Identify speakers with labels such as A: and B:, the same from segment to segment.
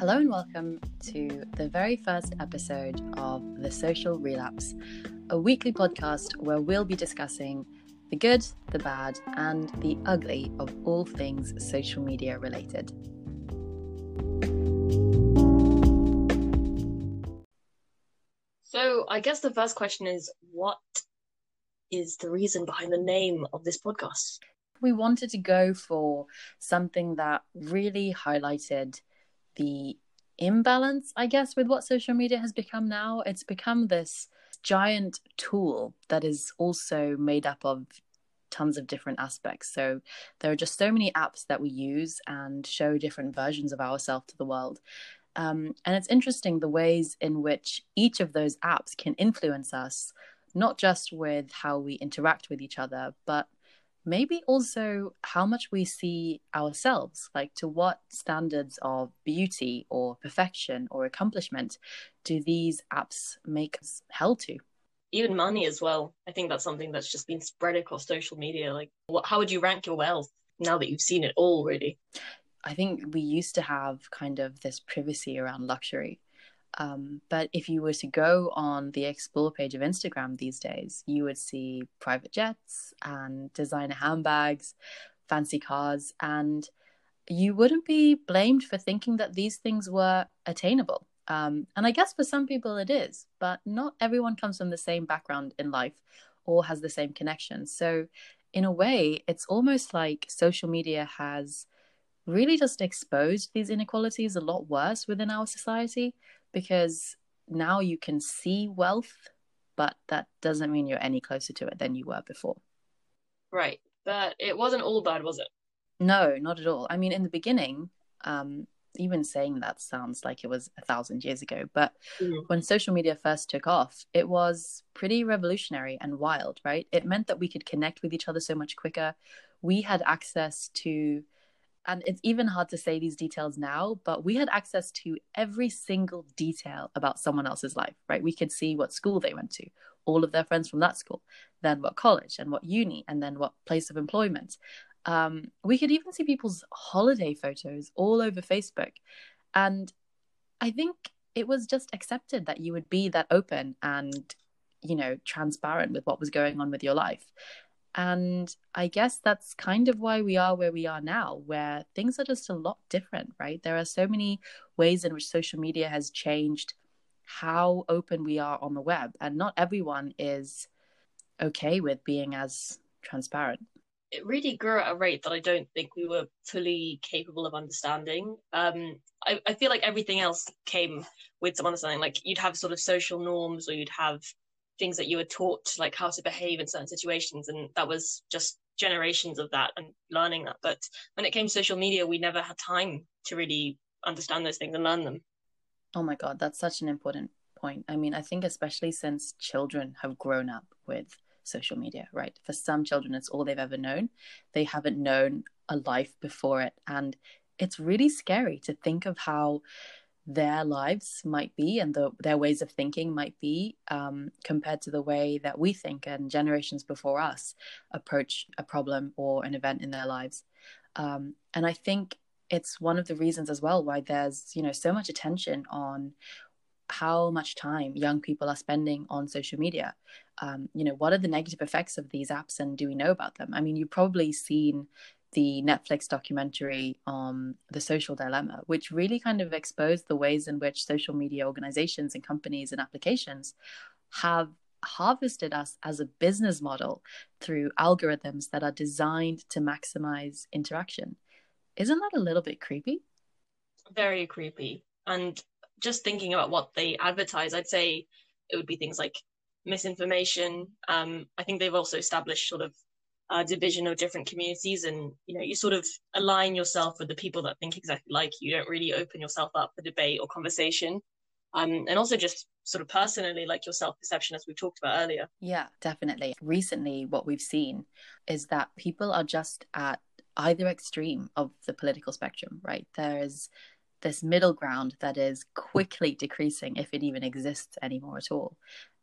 A: Hello and welcome to the very first episode of The Social Relapse, a weekly podcast where we'll be discussing the good, the bad, and the ugly of all things social media related.
B: So, I guess the first question is what is the reason behind the name of this podcast?
A: We wanted to go for something that really highlighted the imbalance, I guess, with what social media has become now. It's become this giant tool that is also made up of tons of different aspects. So there are just so many apps that we use and show different versions of ourselves to the world. Um, and it's interesting the ways in which each of those apps can influence us, not just with how we interact with each other, but maybe also how much we see ourselves like to what standards of beauty or perfection or accomplishment do these apps make us held to?
B: Even money as well. I think that's something that's just been spread across social media. Like what, how would you rank your wealth now that you've seen it all really?
A: I think we used to have kind of this privacy around luxury um, but if you were to go on the explore page of Instagram these days, you would see private jets and designer handbags, fancy cars, and you wouldn't be blamed for thinking that these things were attainable. Um, and I guess for some people it is, but not everyone comes from the same background in life or has the same connections. So, in a way, it's almost like social media has really just exposed these inequalities a lot worse within our society because now you can see wealth, but that doesn't mean you're any closer to it than you were before.
B: Right. But it wasn't all bad, was it?
A: No, not at all. I mean, in the beginning, um, even saying that sounds like it was a thousand years ago, but mm. when social media first took off, it was pretty revolutionary and wild, right? It meant that we could connect with each other so much quicker. We had access to and it's even hard to say these details now, but we had access to every single detail about someone else's life, right? We could see what school they went to, all of their friends from that school, then what college and what uni, and then what place of employment. Um, we could even see people's holiday photos all over Facebook. And I think it was just accepted that you would be that open and, you know, transparent with what was going on with your life. And I guess that's kind of why we are where we are now, where things are just a lot different, right? There are so many ways in which social media has changed how open we are on the web, and not everyone is okay with being as transparent.
B: It really grew at a rate that I don't think we were fully capable of understanding. Um, I, I feel like everything else came with some understanding. Like you'd have sort of social norms, or you'd have things that you were taught like how to behave in certain situations and that was just generations of that and learning that. But when it came to social media we never had time to really understand those things and learn them.
A: Oh my god that's such an important point. I mean i think especially since children have grown up with social media right? For some children it's all they've ever known. They haven't known a life before it. And it's really scary to think of how their lives might be and the, their ways of thinking might be um, compared to the way that we think and generations before us approach a problem or an event in their lives. Um, and I think it's one of the reasons as well why there's you know so much attention on how much time young people are spending on social media. Um, you know, what are the negative effects of these apps, and do we know about them? I mean, you've probably seen the Netflix documentary on the social dilemma, which really kind of exposed the ways in which social media organizations and companies and applications have harvested us as a business model through algorithms that are designed to maximize interaction. Isn't that a little bit creepy?
B: Very creepy. And just thinking about what they advertise, I'd say it would be things like misinformation. Um, I think they've also established sort of uh, division of different communities and you know you sort of align yourself with the people that think exactly like you. You don't really open yourself up for debate or conversation. Um, and also just sort of personally like your self-perception as we talked about earlier.
A: Yeah definitely. Recently what we've seen is that people are just at either extreme of the political spectrum right? There's this middle ground that is quickly decreasing if it even exists anymore at all.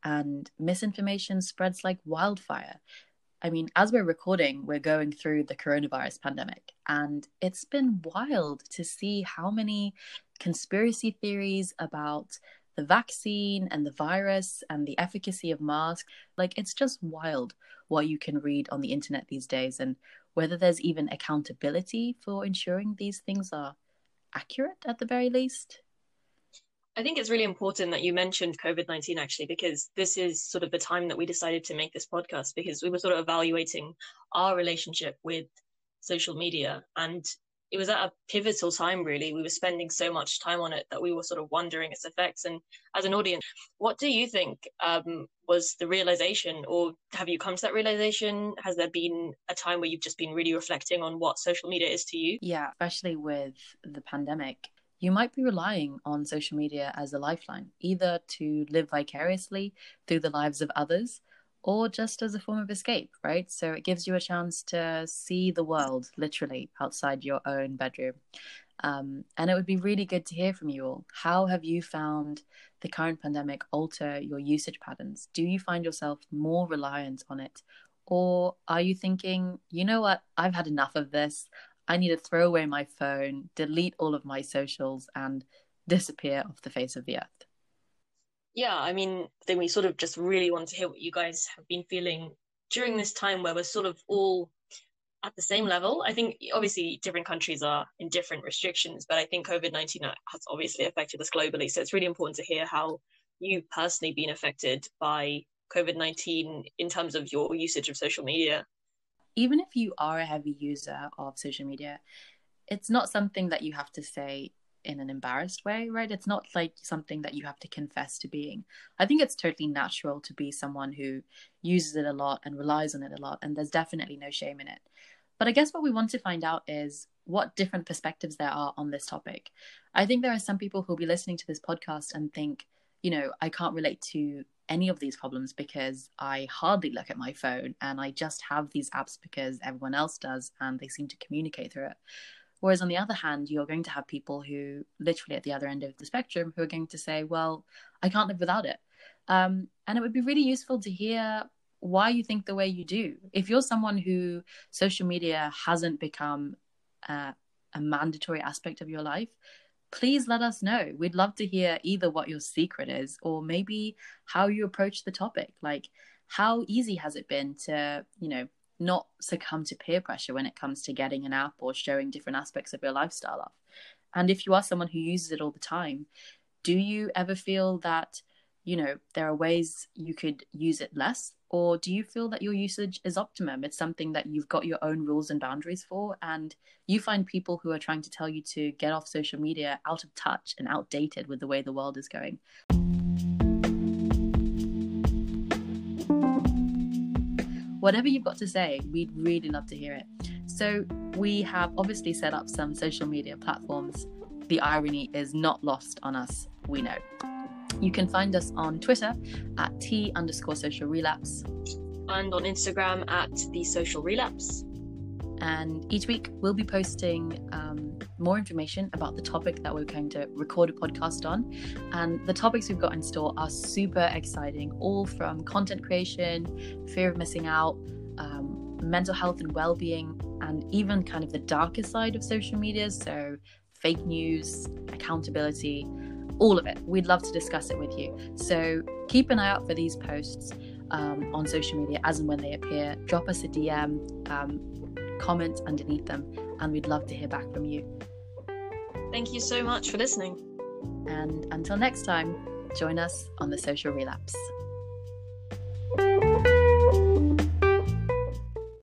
A: And misinformation spreads like wildfire I mean, as we're recording, we're going through the coronavirus pandemic, and it's been wild to see how many conspiracy theories about the vaccine and the virus and the efficacy of masks. Like, it's just wild what you can read on the internet these days, and whether there's even accountability for ensuring these things are accurate at the very least.
B: I think it's really important that you mentioned COVID 19 actually, because this is sort of the time that we decided to make this podcast because we were sort of evaluating our relationship with social media. And it was at a pivotal time, really. We were spending so much time on it that we were sort of wondering its effects. And as an audience, what do you think um, was the realization, or have you come to that realization? Has there been a time where you've just been really reflecting on what social media is to you?
A: Yeah, especially with the pandemic you might be relying on social media as a lifeline, either to live vicariously through the lives of others or just as a form of escape, right? So it gives you a chance to see the world literally outside your own bedroom. Um, and it would be really good to hear from you all. How have you found the current pandemic alter your usage patterns? Do you find yourself more reliant on it? Or are you thinking, you know what, I've had enough of this. I need to throw away my phone, delete all of my socials, and disappear off the face of the earth.
B: Yeah, I mean, then we sort of just really want to hear what you guys have been feeling during this time where we're sort of all at the same level. I think obviously different countries are in different restrictions, but I think COVID 19 has obviously affected us globally. So it's really important to hear how you've personally been affected by COVID 19 in terms of your usage of social media
A: even if you are a heavy user of social media, it's not something that you have to say in an embarrassed way, right? It's not like something that you have to confess to being. I think it's totally natural to be someone who uses it a lot and relies on it a lot, and there's definitely no shame in it. But I guess what we want to find out is what different perspectives there are on this topic. I think there are some people who'll be listening to this podcast and think, you know, I can't relate to any of these problems because I hardly look at my phone and I just have these apps because everyone else does and they seem to communicate through it. Whereas on the other hand, you're going to have people who literally at the other end of the spectrum who are going to say, well, I can't live without it. Um, and it would be really useful to hear why you think the way you do. If you're someone who social media hasn't become uh, a mandatory aspect of your life, please let us know. We'd love to hear either what your secret is or maybe how you approach the topic. Like, how easy has it been to, you know, not succumb to peer pressure when it comes to getting an app or showing different aspects of your lifestyle off? And if you are someone who uses it all the time, do you ever feel that, you know, there are ways you could use it less or do you feel that your usage is optimum? It's something that you've got your own rules and boundaries for and you find people who are trying to tell you to get off social media out of touch and outdated with the way the world is going. Whatever you've got to say we'd really love to hear it. So we have obviously set up some social media platforms. The irony is not lost on us we know you can find us on Twitter at T underscore social relapse.
B: And on Instagram at the social relapse.
A: And each week we'll be posting um, more information about the topic that we're going to record a podcast on. And the topics we've got in store are super exciting, all from content creation, fear of missing out, um, mental health and well being, and even kind of the darker side of social media. So, fake news, accountability all of it. We'd love to discuss it with you. So keep an eye out for these posts um, on social media as and when they appear. Drop us a DM, um, comment underneath them, and we'd love to hear back from you.
B: Thank you so much for listening.
A: And until next time, join us on the social relapse.